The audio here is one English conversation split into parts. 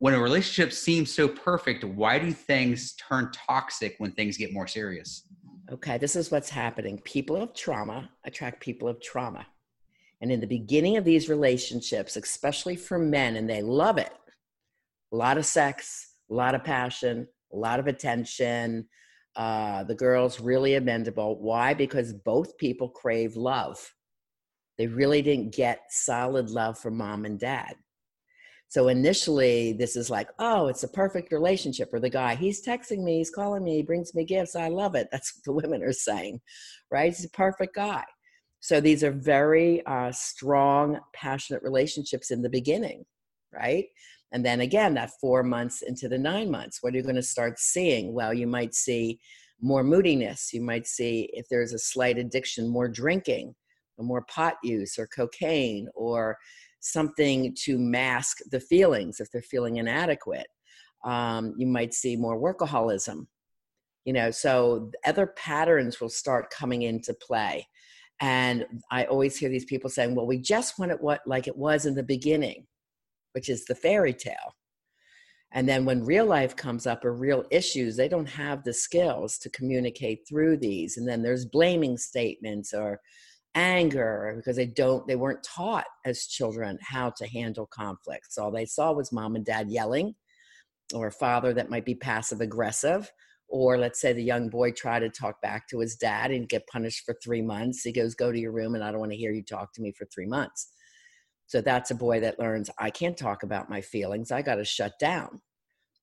When a relationship seems so perfect, why do things turn toxic when things get more serious? Okay, this is what's happening. People of trauma attract people of trauma. And in the beginning of these relationships, especially for men, and they love it, a lot of sex, a lot of passion, a lot of attention. Uh, the girl's really amendable. Why? Because both people crave love. They really didn't get solid love from mom and dad. So initially, this is like, oh, it's a perfect relationship. Or the guy, he's texting me, he's calling me, he brings me gifts. I love it. That's what the women are saying, right? He's a perfect guy. So these are very uh, strong, passionate relationships in the beginning, right? And then again, that four months into the nine months, what are you going to start seeing? Well, you might see more moodiness. You might see if there's a slight addiction, more drinking, or more pot use, or cocaine, or something to mask the feelings if they're feeling inadequate. Um, you might see more workaholism. You know, so other patterns will start coming into play. And I always hear these people saying, well, we just want it what like it was in the beginning, which is the fairy tale. And then when real life comes up or real issues, they don't have the skills to communicate through these. And then there's blaming statements or anger because they don't they weren't taught as children how to handle conflicts. All they saw was mom and dad yelling or a father that might be passive aggressive or let's say the young boy tried to talk back to his dad and get punished for three months. He goes go to your room and i don't want to hear you talk to me for three months. So that's a boy that learns i can't talk about my feelings. I got to shut down.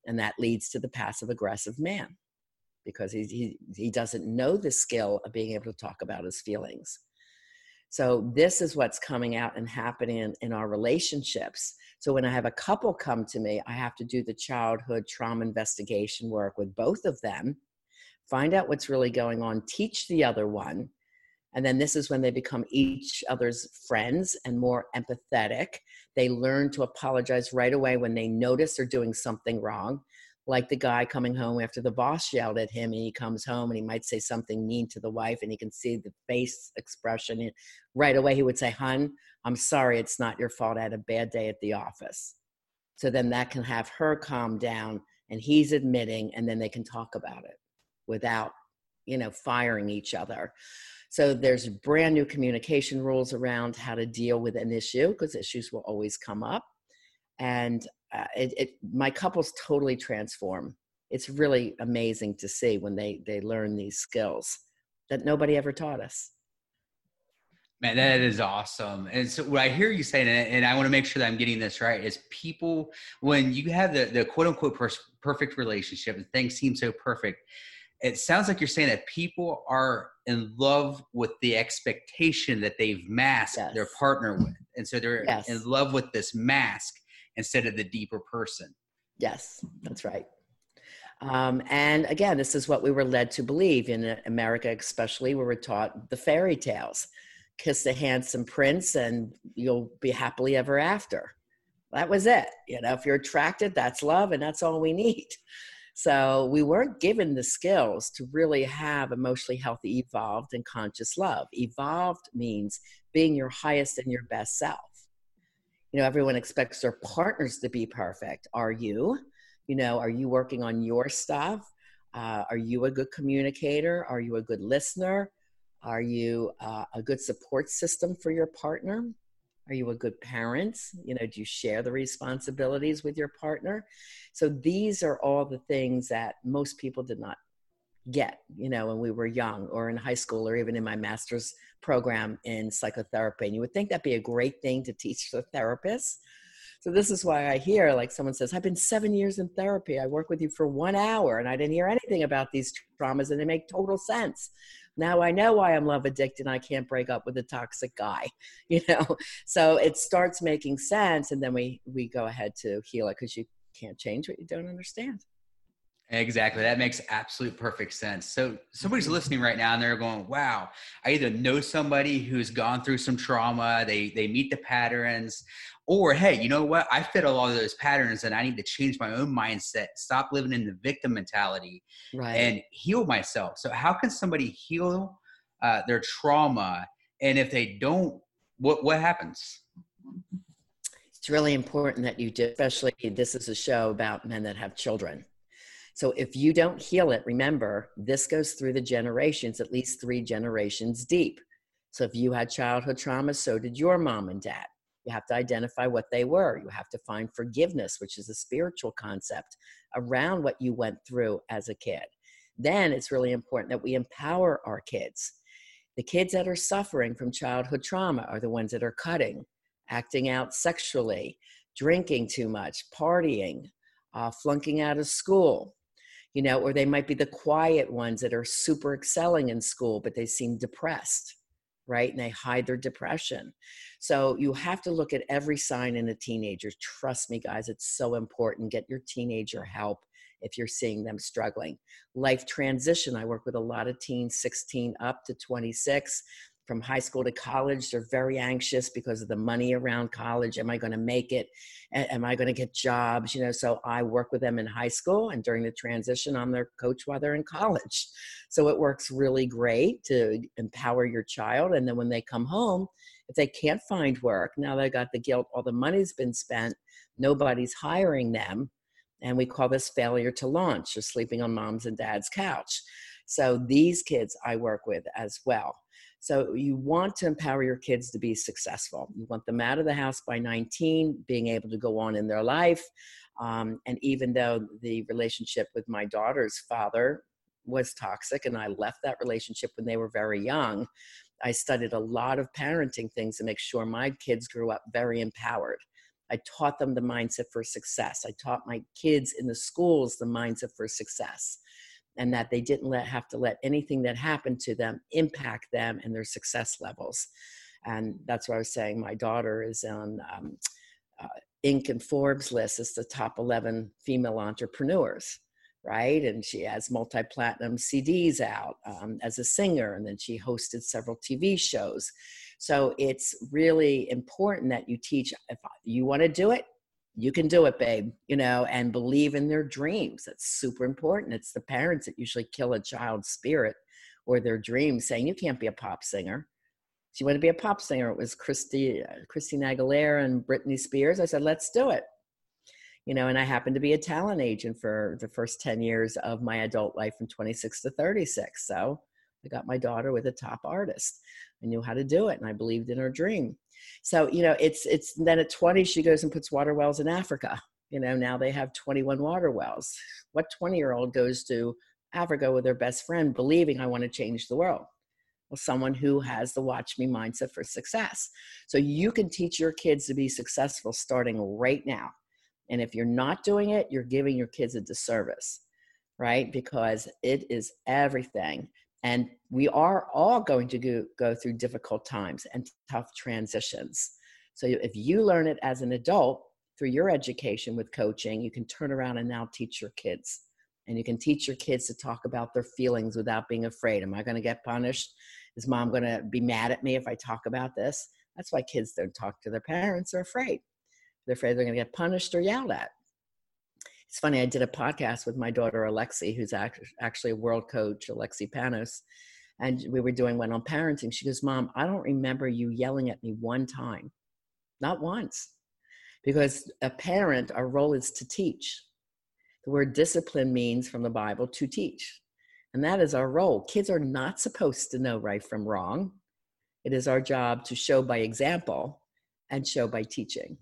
And that leads to the passive aggressive man because he, he, he doesn't know the skill of being able to talk about his feelings so this is what's coming out and happening in, our relationships. So when I have a couple come to me, I have to do the childhood trauma investigation work with both of them, find out what's really going on, teach the other one. And then this is when they become each other's friends and more empathetic. They learn to apologize right away when they notice they're doing something wrong like the guy coming home after the boss yelled at him and he comes home and he might say something mean to the wife and he can see the face expression and right away he would say hun i'm sorry it's not your fault i had a bad day at the office. So then that can have her calm down and he's admitting and then they can talk about it without you know firing each other. So there's brand new communication rules around how to deal with an issue because issues will always come up. And uh, it, it, my couples totally transform. It's really amazing to see when they they learn these skills that nobody ever taught us. Man, that is awesome. And so what I hear you saying, and I want to make sure that I'm getting this right, is people when you have the the quote unquote perfect relationship and things seem so perfect, it sounds like you're saying that people are in love with the expectation that they've masked yes. their partner with, and so they're yes. in love with this mask instead of the deeper person. Yes, that's right. Um, and again, this is what we were led to believe in America, especially where we're taught the fairy tales kiss the handsome prince and you'll be happily ever after. That was it. You know, if you're attracted, that's love, and that's all we need. So we weren't given the skills to really have emotionally healthy, evolved, and conscious love. Evolved means being your highest and your best self you know everyone expects their partners to be perfect. Are you? You know are you working on your stuff? Uh, are you a good communicator? Are you a good listener? Are you uh, a good support system for your partner? Are you a good parent? You know do you share the responsibilities with your partner? So these are all the things that most people did not get, you know, when we were young or in high school or even in my master's program in psychotherapy. And you would think that'd be a great thing to teach the therapists. So this is why I hear like someone says, I've been seven years in therapy. I work with you for one hour and I didn't hear anything about these traumas and they make total sense. Now I know why I'm love addicted and I can't break up with a toxic guy, you know? So it starts making sense. And then we, we go ahead to heal it because you can't change what you don't understand. Exactly. That makes absolute perfect sense. So somebody's listening right now and they're going, wow, I either know somebody who's gone through some trauma, they they meet the patterns, or hey, you know what? I fit a lot of those patterns and I need to change my own mindset, stop living in the victim mentality right. and heal myself. So how can somebody heal uh, their trauma? And if they don't, what what happens? It's really important that you do, especially this is a show about men that have children so if you don't heal it, remember, this goes through the generations, at least three generations deep. So if you had childhood trauma, so did your mom and dad. You have to identify what they were. You have to find forgiveness, which is a spiritual concept around what you went through as a kid. Then it's really important that we empower our kids. The kids that are suffering from childhood trauma are the ones that are cutting, acting out sexually, drinking too much, partying, uh, flunking out of school, you know, or they might be the quiet ones that are super excelling in school, but they seem depressed, right? And they hide their depression. So you have to look at every sign in a teenager. Trust me, guys, it's so important. Get your teenager help if you're seeing them struggling. Life transition, I work with a lot of teens 16 up to 26 from high school to college they're very anxious because of the money around college. Am i going to make it? Am i going to get jobs? You know so i work with them in high school and during the transition i'm their coach while they're in college. So it works really great to empower your child and then when they come home if they can't find work now they got the guilt all the money's been spent nobody's hiring them and we call this failure to launch or sleeping on mom's and dad's couch. So these kids i work with as well so you want to empower your kids to be successful. You want them out of the house by 19, being able to go on in their life. Um, and even though the relationship with my daughter's father was toxic and I left that relationship when they were very young, I studied a lot of parenting things to make sure my kids grew up very empowered. I taught them the mindset for success. I taught my kids in the schools the mindset for success and that they didn't let, have to let anything that happened to them impact them and their success levels. And that's what I was saying. My daughter is on um, uh, Inc. and Forbes list as the top 11 female entrepreneurs, right? And she has multi platinum CDs out um, as a singer, and then she hosted several TV shows. So it's really important that you teach if you want to do it, you can do it, babe, you know, and believe in their dreams. That's super important. It's the parents that usually kill a child's spirit or their dreams, saying, You can't be a pop singer. She wanted to be a pop singer. It was Christy, uh, Christina Aguilera and Britney Spears. I said, Let's do it. You know, and I happened to be a talent agent for the first 10 years of my adult life from 26 to 36. So I got my daughter with a top artist. I knew how to do it and I believed in her dream. So, you know, it's it's then at 20 she goes and puts water wells in Africa. You know, now they have 21 water wells. What 20-year-old goes to Africa with their best friend believing I want to change the world? Well, someone who has the watch me mindset for success. So you can teach your kids to be successful starting right now. And if you're not doing it, you're giving your kids a disservice, right? Because it is everything and we are all going to go, go through difficult times and tough transitions. So if you learn it as an adult through your education with coaching, you can turn around and now teach your kids. And you can teach your kids to talk about their feelings without being afraid. Am I going to get punished? Is mom going to be mad at me if I talk about this? That's why kids don't talk to their parents. They're afraid. They're afraid they're going to get punished or yelled at it's funny, I did a podcast with my daughter Alexi, who's actually a world coach, Alexi Panos, and we were doing one on parenting. She goes, Mom, I don't remember you yelling at me one time, not once. Because a parent, our role is to teach. The word discipline means from the Bible to teach. And that is our role. Kids are not supposed to know right from wrong. It is our job to show by example and show by teaching.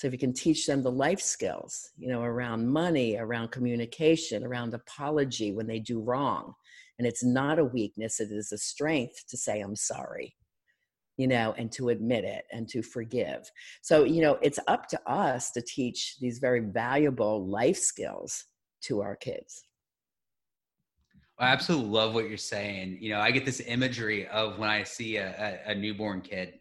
So if you can teach them the life skills, you know, around money, around communication, around apology when they do wrong, and it's not a weakness, it is a strength to say, I'm sorry, you know, and to admit it and to forgive. So, you know, it's up to us to teach these very valuable life skills to our kids. I absolutely love what you're saying. You know, I get this imagery of when I see a, a, a newborn kid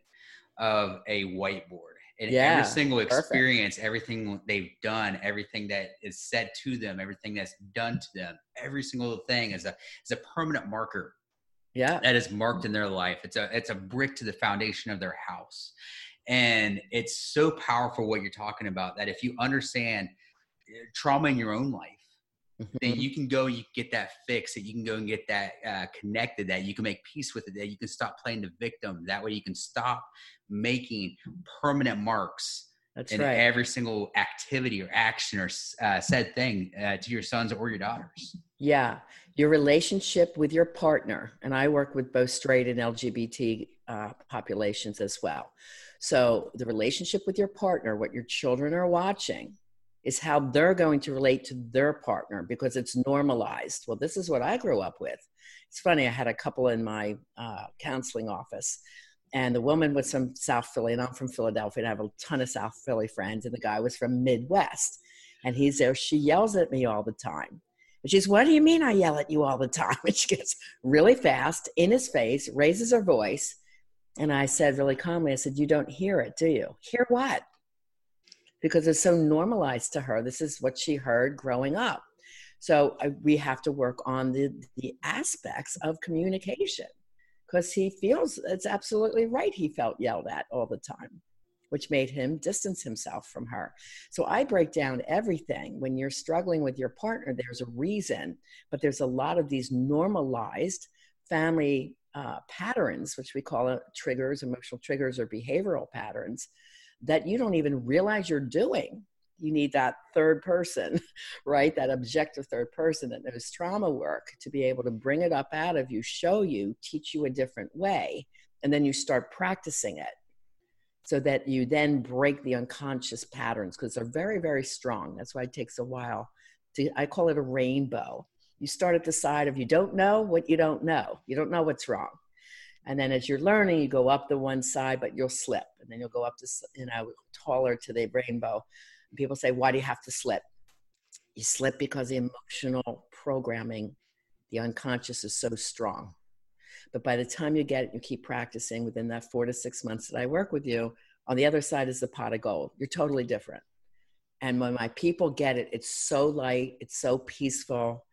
of a whiteboard and yeah, every single experience, perfect. everything they've done, everything that is said to them, everything that's done to them, every single thing is a is a permanent marker. Yeah, that is marked in their life. It's a it's a brick to the foundation of their house, and it's so powerful what you're talking about. That if you understand eh, trauma in your own life mm-hmm. then you can go and you get that fixed that you can go and get that uh, connected that you can make peace with it that you can stop playing the victim that way you can stop making permanent marks that's in right. every single activity or action or uh, said thing uh, to your sons or your daughters yeah your relationship with your partner and i work with both straight and lgbt uh, populations as well so the relationship with your partner what your children are watching is how they're going to relate to their partner because it's normalized. Well, this is what I grew up with. It's funny, I had a couple in my uh, counseling office, and the woman was from South Philly, and I'm from Philadelphia, and I have a ton of South Philly friends, and the guy was from Midwest. And he's there, she yells at me all the time. And she's, What do you mean I yell at you all the time? And she gets really fast in his face, raises her voice. And I said really calmly, I said, You don't hear it, do you? Hear what? Because it's so normalized to her. This is what she heard growing up. So I, we have to work on the, the aspects of communication because he feels it's absolutely right. He felt yelled at all the time, which made him distance himself from her. So I break down everything. When you're struggling with your partner, there's a reason, but there's a lot of these normalized family uh, patterns, which we call triggers, emotional triggers, or behavioral patterns that you don't even realize you're doing. You need that third person, right? That objective third person that knows trauma work to be able to bring it up out of you, show you, teach you a different way. And then you start practicing it so that you then break the unconscious patterns because they're very, very strong. That's why it takes a while. To, I call it a rainbow. You start at the side of you don't know what you don't know. You don't know what's wrong. And then as you're learning, you go up the one side, but you'll slip. And then you'll go up to, you know, taller to the rainbow. And people say, why do you have to slip? You slip because the emotional programming, the unconscious is so strong. But by the time you get it, you keep practicing within that four to six months that I work with you, on the other side is the pot of gold. You're totally different. And when my people get it, it's so light, it's so peaceful,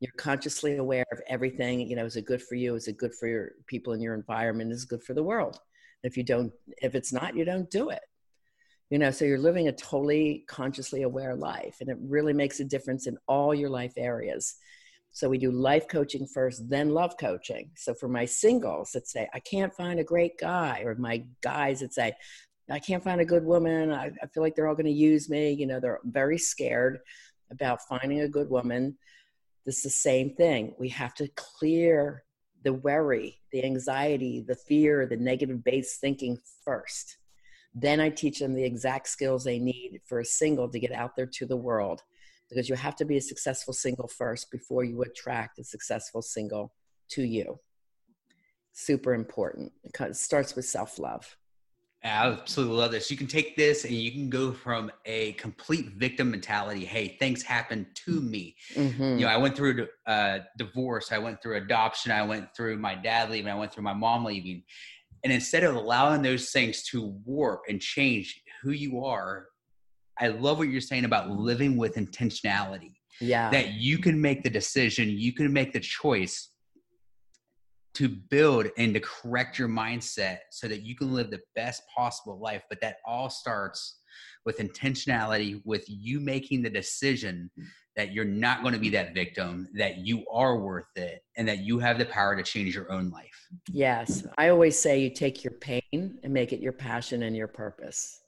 you're consciously aware of everything you know is it good for you? Is it good for your people in your environment? Is it good for the world? If you don't if it's not you don't do it. You know so you're living a totally consciously aware life and it really makes a difference in all your life areas. So we do life coaching first then love coaching. So for my singles that say i can't find a great guy or my guys that say i can't find a good woman. I, I feel like they're all going to use me you know they're very scared about finding a good woman this is the same thing. We have to clear the worry, the anxiety, the fear, the negative based thinking first. Then I teach them the exact skills they need for a single to get out there to the world. Because you have to be a successful single first before you attract a successful single to you. Super important it starts with self love. I absolutely love this. You can take this and you can go from a complete victim mentality. Hey, things happen to me. Mm-hmm. You know, I went through uh, divorce, I went through adoption, I went through my dad leaving, I went through my mom leaving. And instead of allowing those things to warp and change who you are, I love what you're saying about living with intentionality. Yeah. That you can make the decision, you can make the choice to build and to correct your mindset so that you can live the best possible life. But that all starts with intentionality, with you making the decision that you're not going to be that victim, that you are worth it, and that you have the power to change your own life. Yes. I always say you take your pain and make it your passion and your purpose.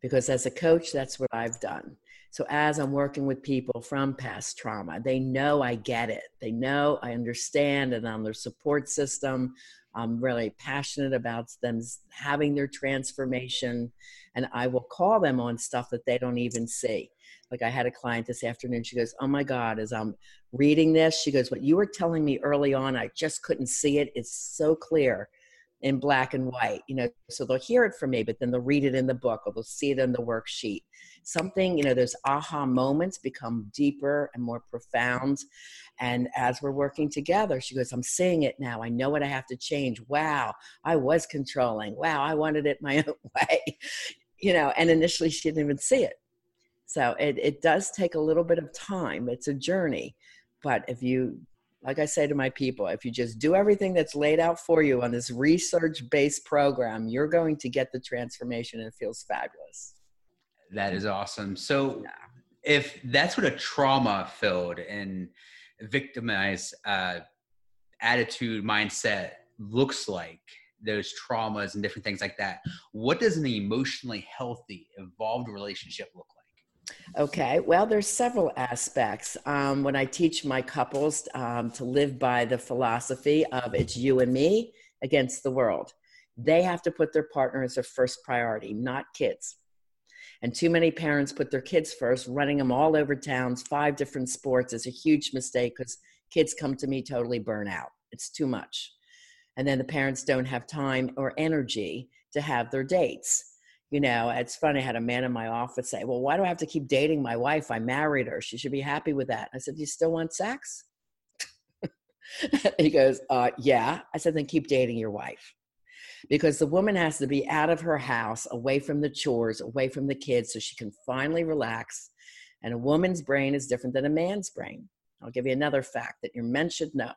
Because as a coach, that's what I've done. So as I'm working with people from past trauma, they know I get it. They know I understand and I'm their support system. I'm really passionate about them having their transformation. And I will call them on stuff that they don't even see. Like I had a client this afternoon. She goes, Oh my God, as I'm reading this, she goes, What you were telling me early on, I just couldn't see it. It's so clear in black and white, you know, so they'll hear it from me, but then they'll read it in the book or they'll see it in the worksheet. Something, you know, those aha moments become deeper and more profound. And as we're working together, she goes, I'm seeing it now. I know what I have to change. Wow, I was controlling. Wow, I wanted it my own way. You know, and initially she didn't even see it. So it, it does take a little bit of time. It's a journey. But if you like I say to my people, if you just do everything that's laid out for you on this research based program, you're going to get the transformation and it feels fabulous. That is awesome. So, yeah. if that's what a trauma filled and victimized uh, attitude mindset looks like, those traumas and different things like that, what does an emotionally healthy, evolved relationship look like? Okay, well, there's several aspects. Um, when I teach my couples um, to live by the philosophy of it's you and me against the world, they have to put their partner as their first priority, not kids. And too many parents put their kids first, running them all over towns, five different sports is a huge mistake because kids come to me totally burn out. It's too much. And then the parents don't have time or energy to have their dates you know, it's funny. I had a man in my office say, Well, why do I have to keep dating my wife? I married her. She should be happy with that. I said, Do You still want sex? he goes, uh, Yeah. I said, Then keep dating your wife. Because the woman has to be out of her house, away from the chores, away from the kids, so she can finally relax. And a woman's brain is different than a man's brain. I'll give you another fact that your men should know.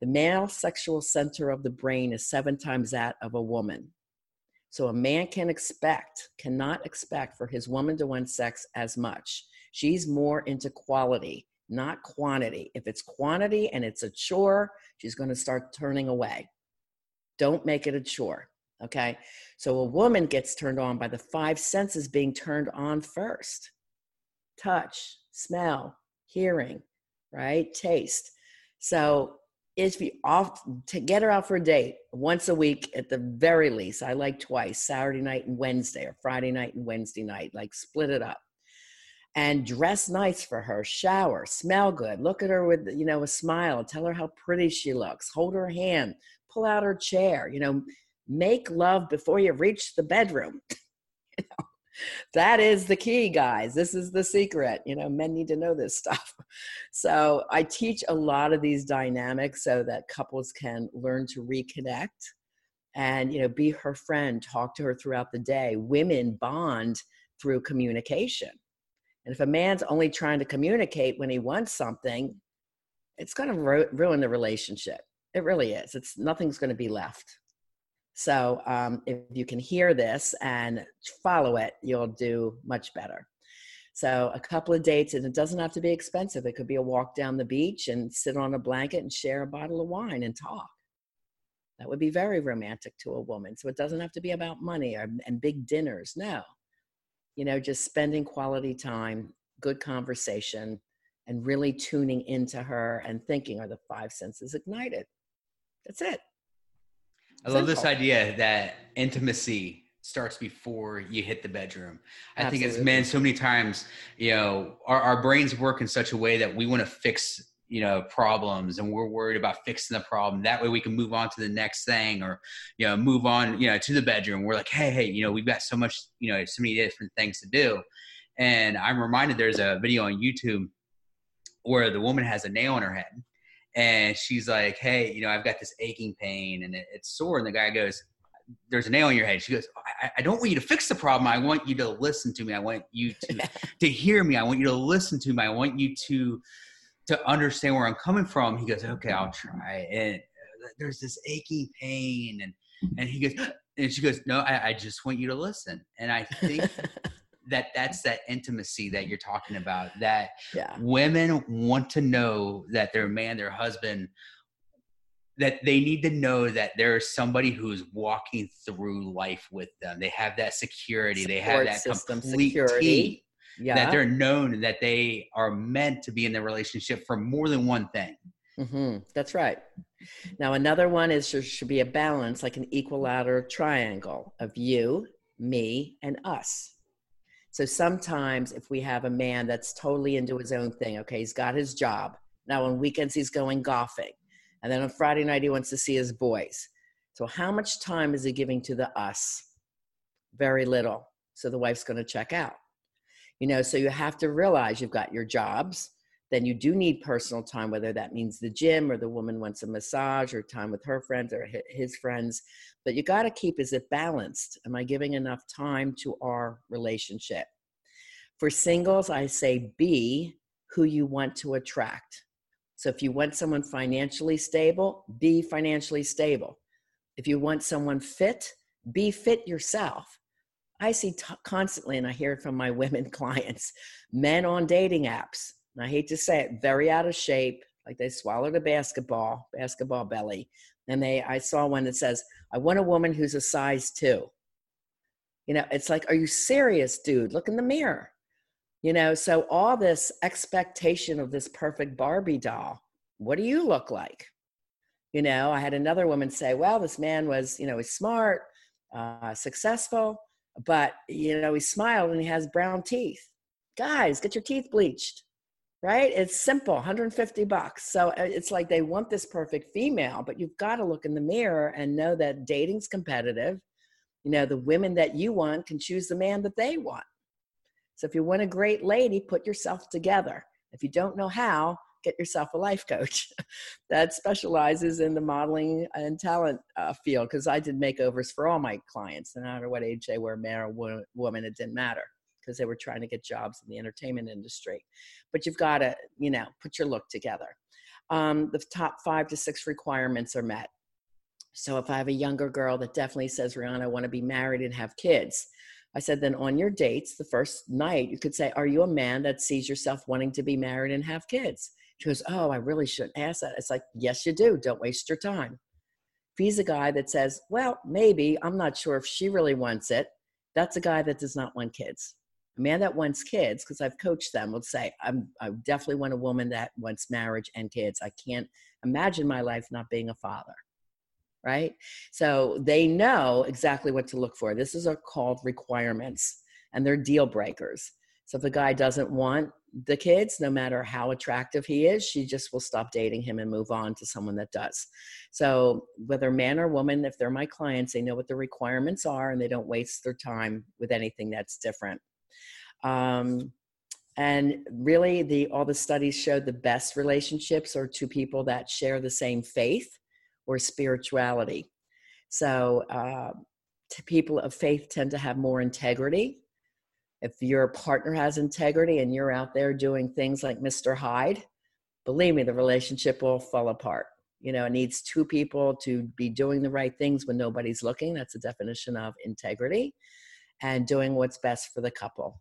The male sexual center of the brain is seven times that of a woman. So a man can expect, cannot expect for his woman to want sex as much. She's more into quality, not quantity. If it's quantity and it's a chore, she's going to start turning away. Don't make it a chore. Okay. So a woman gets turned on by the five senses being turned on first touch, smell, hearing, right? Taste. So if you off to get her out for a date once a week at the very least. I like twice saturday night and wednesday or friday night and wednesday night like split it up. And dress nice for her shower smell good look at her with you know a smile tell her how pretty she looks hold her hand pull out her chair you know make love before you reach the bedroom. You know that is the key guys. This is the secret. You know men need to know this stuff. So i teach a lot of these dynamics so that couples can learn to reconnect and you know be her friend talk to her throughout the day. Women bond through communication. And if a man's only trying to communicate when he wants something it's going to ru- ruin the relationship. It really is. It's nothing's going to be left so um, if you can hear this and follow it, you'll do much better. So a couple of dates, and it doesn't have to be expensive. It could be a walk down the beach and sit on a blanket and share a bottle of wine and talk. That would be very romantic to a woman. So it doesn't have to be about money or, and big dinners. No, you know, just spending quality time, good conversation, and really tuning into her and thinking, are the five senses ignited? That's it. I love this idea that intimacy starts before you hit the bedroom. I Absolutely. think as men, so many times, you know, our, our brains work in such a way that we want to fix, you know, problems and we're worried about fixing the problem. That way we can move on to the next thing or, you know, move on, you know, to the bedroom. We're like, hey, hey, you know, we've got so much, you know, so many different things to do. And I'm reminded there's a video on YouTube where the woman has a nail in her head and she's like, "Hey, you know, I've got this aching pain and it, it's sore." And the guy goes, "There's a nail in your head." She goes, I, "I don't want you to fix the problem. I want you to listen to me. I want you to to hear me. I want you to listen to me. I want you to to understand where I'm coming from." He goes, "Okay, I'll try." And uh, there's this aching pain, and and he goes, and she goes, "No, I, I just want you to listen." And I think that that's that intimacy that you're talking about that yeah. women want to know that their man their husband that they need to know that there's somebody who's walking through life with them they have that security Support they have that system complete security yeah. that they're known that they are meant to be in the relationship for more than one thing mm-hmm. that's right now another one is there should be a balance like an equilateral triangle of you me and us so sometimes if we have a man that's totally into his own thing, okay, he's got his job. Now on weekends he's going golfing. And then on Friday night he wants to see his boys. So, how much time is he giving to the us? Very little. So, the wife's going to check out. You know, so you have to realize you've got your jobs, then you do need personal time, whether that means the gym or the woman wants a massage or time with her friends or his friends. But you got to keep is it balanced? Am I giving enough time to our relationship? For singles, I say be who you want to attract. So if you want someone financially stable, be financially stable. If you want someone fit, be fit yourself. I see t- constantly, and I hear it from my women clients, men on dating apps and I hate to say it, very out of shape, like they swallowed a basketball, basketball belly. And they, I saw one that says, I want a woman who's a size two. You know, it's like, are you serious, dude? Look in the mirror. You know, so all this expectation of this perfect Barbie doll, what do you look like? You know, I had another woman say, well, this man was, you know, he's smart, uh, successful, but, you know, he smiled and he has brown teeth. Guys, get your teeth bleached right? It's simple, 150 bucks. So uh, it's like they want this perfect female, but you've got to look in the mirror and know that dating's competitive. You know, the women that you want can choose the man that they want. So if you want a great lady, put yourself together. If you don't know how, get yourself a life coach that specializes in the modeling and talent uh, field because I did makeovers for all my clients, no matter what age they were, man or woman, it didn't matter because they were trying to get jobs in the entertainment industry. But you've got to, you know, put your look together. Um, the top five to six requirements are met. So if I have a younger girl that definitely says, Rhonda, I want to be married and have kids, I said, then on your dates, the first night, you could say, Are you a man that sees yourself wanting to be married and have kids? She goes, Oh, I really shouldn't ask that. It's like, Yes, you do. Don't waste your time. If he's a guy that says, Well, maybe, I'm not sure if she really wants it, that's a guy that does not want kids a man that wants kids, because I've coached them, will say, I'm, I definitely want a woman that wants marriage and kids. I can't imagine my life not being a father. Right? So they know exactly what to look for. This is are called requirements and they're deal breakers. So if a guy doesn't want the kids, no matter how attractive he is, she just will stop dating him and move on to someone that does. So whether man or woman, if they're my clients, they know what the requirements are and they don't waste their time with anything that's different. Um, and really, the all the studies showed the best relationships are two people that share the same faith or spirituality. So, uh, people of faith tend to have more integrity. If your partner has integrity and you're out there doing things like Mr. Hyde, believe me, the relationship will fall apart. You know, it needs two people to be doing the right things when nobody's looking. That's the definition of integrity and doing what's best for the couple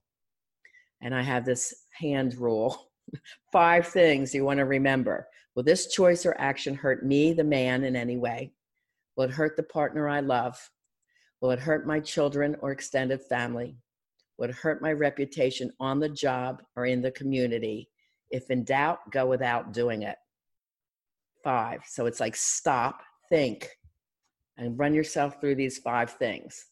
and I have this hand rule five things you want to remember. Will this choice or action hurt me, the man, in any way? Will it hurt the partner I love? Will it hurt my children or extended family? Will it hurt my reputation on the job or in the community? If in doubt, go without doing it. Five. So it's like stop, think, and run yourself through these five things.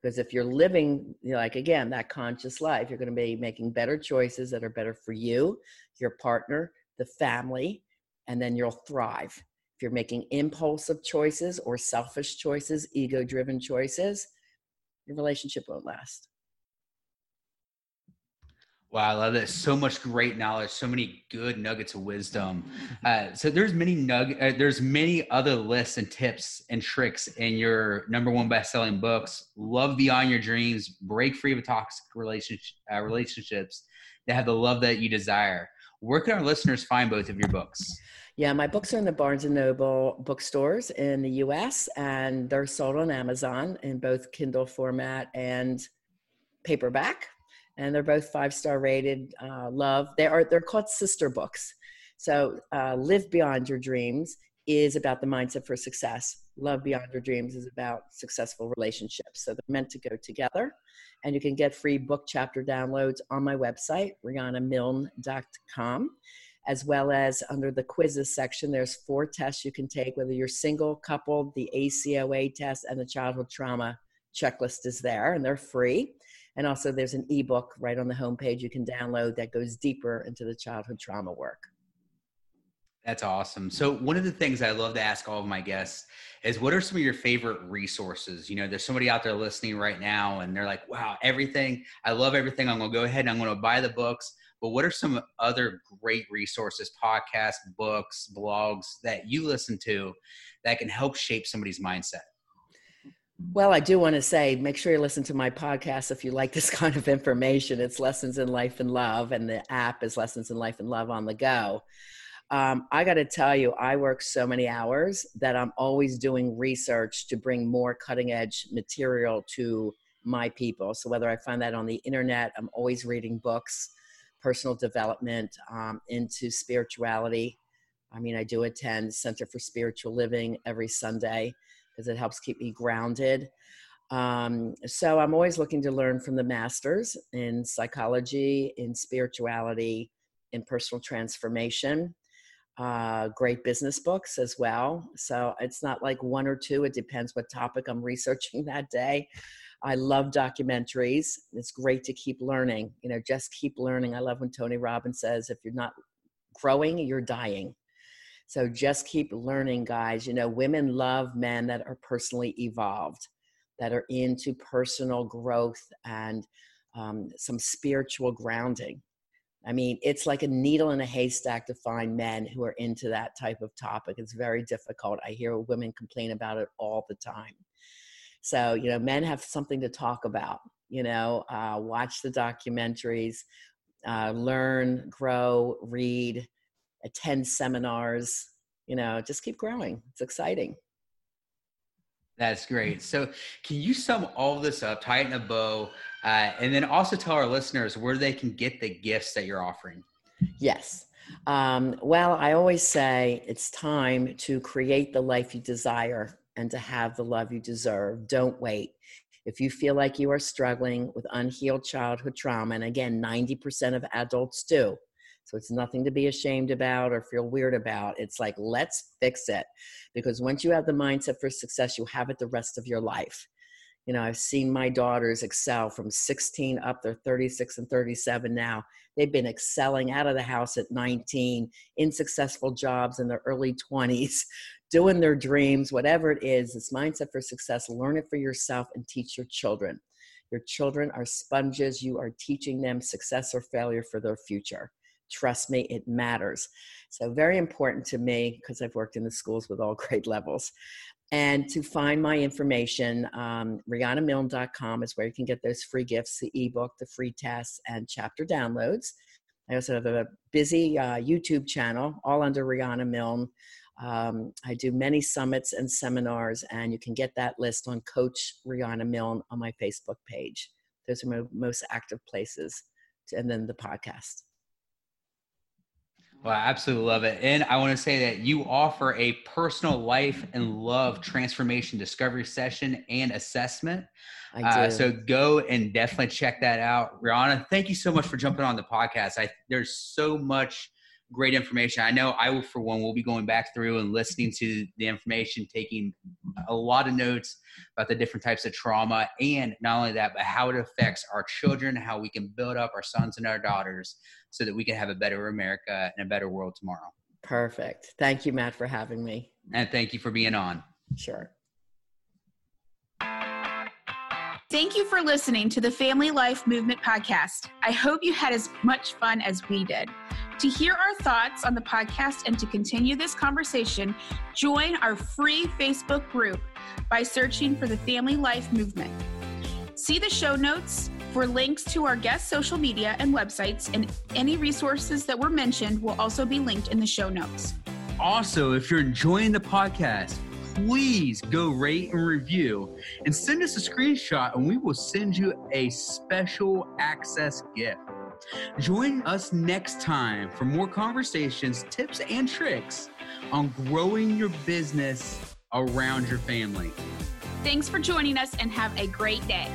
Because if you're living, you know, like again, that conscious life, you're going to be making better choices that are better for you, your partner, the family, and then you'll thrive. If you're making impulsive choices or selfish choices, ego driven choices, your relationship won't last. Wow, I love that. So much great knowledge, so many good nuggets of wisdom. Uh, so there's many nug, uh, there's many other lists and tips and tricks in your number one best-selling books. Love beyond your dreams, break free of toxic relationship, uh, relationships that have the love that you desire. Where can our listeners find both of your books? Yeah, my books are in the Barnes and Noble bookstores in the U.S. and they're sold on Amazon in both Kindle format and paperback and they're both five star rated. Uh, love. They are they're called sister books. So uh, live beyond your dreams is about the mindset for success. Love beyond your dreams is about successful relationships. So they're meant to go together. And you can get free book chapter downloads on my website, RhondaMilne.com, as well as under the quizzes section. There's four tests you can take, whether you're single, coupled, the ACOA test, and the childhood trauma checklist is there, and they're free. And also, there's an ebook right on the homepage you can download that goes deeper into the childhood trauma work. That's awesome. So one of the things I love to ask all of my guests is what are some of your favorite resources? You know, there's somebody out there listening right now and they're like, wow, everything, I love everything. I'm going to go ahead and I'm going to buy the books. But what are some other great resources, podcasts, books, blogs that you listen to that can help shape somebody's mindset? Well, I do want to say make sure you listen to my podcast if you like this kind of information. It's Lessons in Life and Love, and the app is Lessons in Life and Love on the go. Um, I got to tell you, I work so many hours that I'm always doing research to bring more cutting edge material to my people. So whether I find that on the internet, I'm always reading books, personal development, um, into spirituality. I mean, I do attend Center for Spiritual Living every Sunday because it helps keep me grounded. Um, so I'm always looking to learn from the masters in psychology, in spirituality, in personal transformation uh, great business books as well. So it's not like one or two, it depends what topic I'm researching that day. I love documentaries. It's great to keep learning, you know, just keep learning. I love when Tony Robbins says, if you're not growing, you're dying. So just keep learning, guys. You know, women love men that are personally evolved, that are into personal growth and um, some spiritual grounding. I mean, it's like a needle in a haystack to find men who are into that type of topic. It's very difficult. I hear women complain about it all the time. So, you know, men have something to talk about, you know, uh, watch the documentaries, uh, learn, grow, read, attend seminars, you know, just keep growing. It's exciting. That's great. So, can you sum all this up, tie it in a bow, uh, and then also tell our listeners where they can get the gifts that you're offering? Yes. Um, well, I always say it's time to create the life you desire and to have the love you deserve. Don't wait. If you feel like you are struggling with unhealed childhood trauma, and again, 90% of adults do, so it's nothing to be ashamed about or feel weird about. It's like, let's fix it. Because once you have the mindset for success, you have it the rest of your life. You know, I've seen my daughters excel from 16 up, they're 36 and 37 now. They've been excelling out of the house at 19, in successful jobs in their early 20s, doing their dreams, whatever it is. This mindset for success. Learn it for yourself and teach your children. Your children are sponges. You are teaching them success or failure for their future. Trust me, it matters. So, very important to me because I've worked in the schools with all grade levels. And to find my information, um, RhondaMilne.com is where you can get those free gifts the ebook, the free tests, and chapter downloads. I also have a busy uh, YouTube channel, all under Rhonda Milne. Um, I do many summits and seminars, and you can get that list on Coach Rhonda Milne on my Facebook page. Those are my most active places, and then the podcast. Well, I absolutely love it. And I want to say that you offer a personal life and love transformation discovery session and assessment. I uh, do. Uh, so go and definitely check that out. Rhonda, thank you so much for jumping on the podcast. I, there's so much great information. I know I will, for one, will be going back through and listening to the information, taking a lot of notes about the different types of trauma, and not only that, but how it affects our children, how we can build up our sons and our daughters so that we can have a better America and a better world tomorrow. Perfect. Thank you, Matt, for having me. And thank you for being on. Sure. Thank you for listening to the Family Life Movement podcast. I hope you had as much fun as we did. To hear our thoughts on the podcast and to continue this conversation, join our free Facebook group by searching for the Family Life Movement. See the show notes for links to our guest social media and websites, and any resources that were mentioned will also be linked in the show notes. Also, if you're enjoying the podcast, please go rate and review and send us a screenshot, and we will send you a special access gift. Join us next time for more conversations, tips, and tricks on growing your business around your family. Thanks for joining us and have a great day.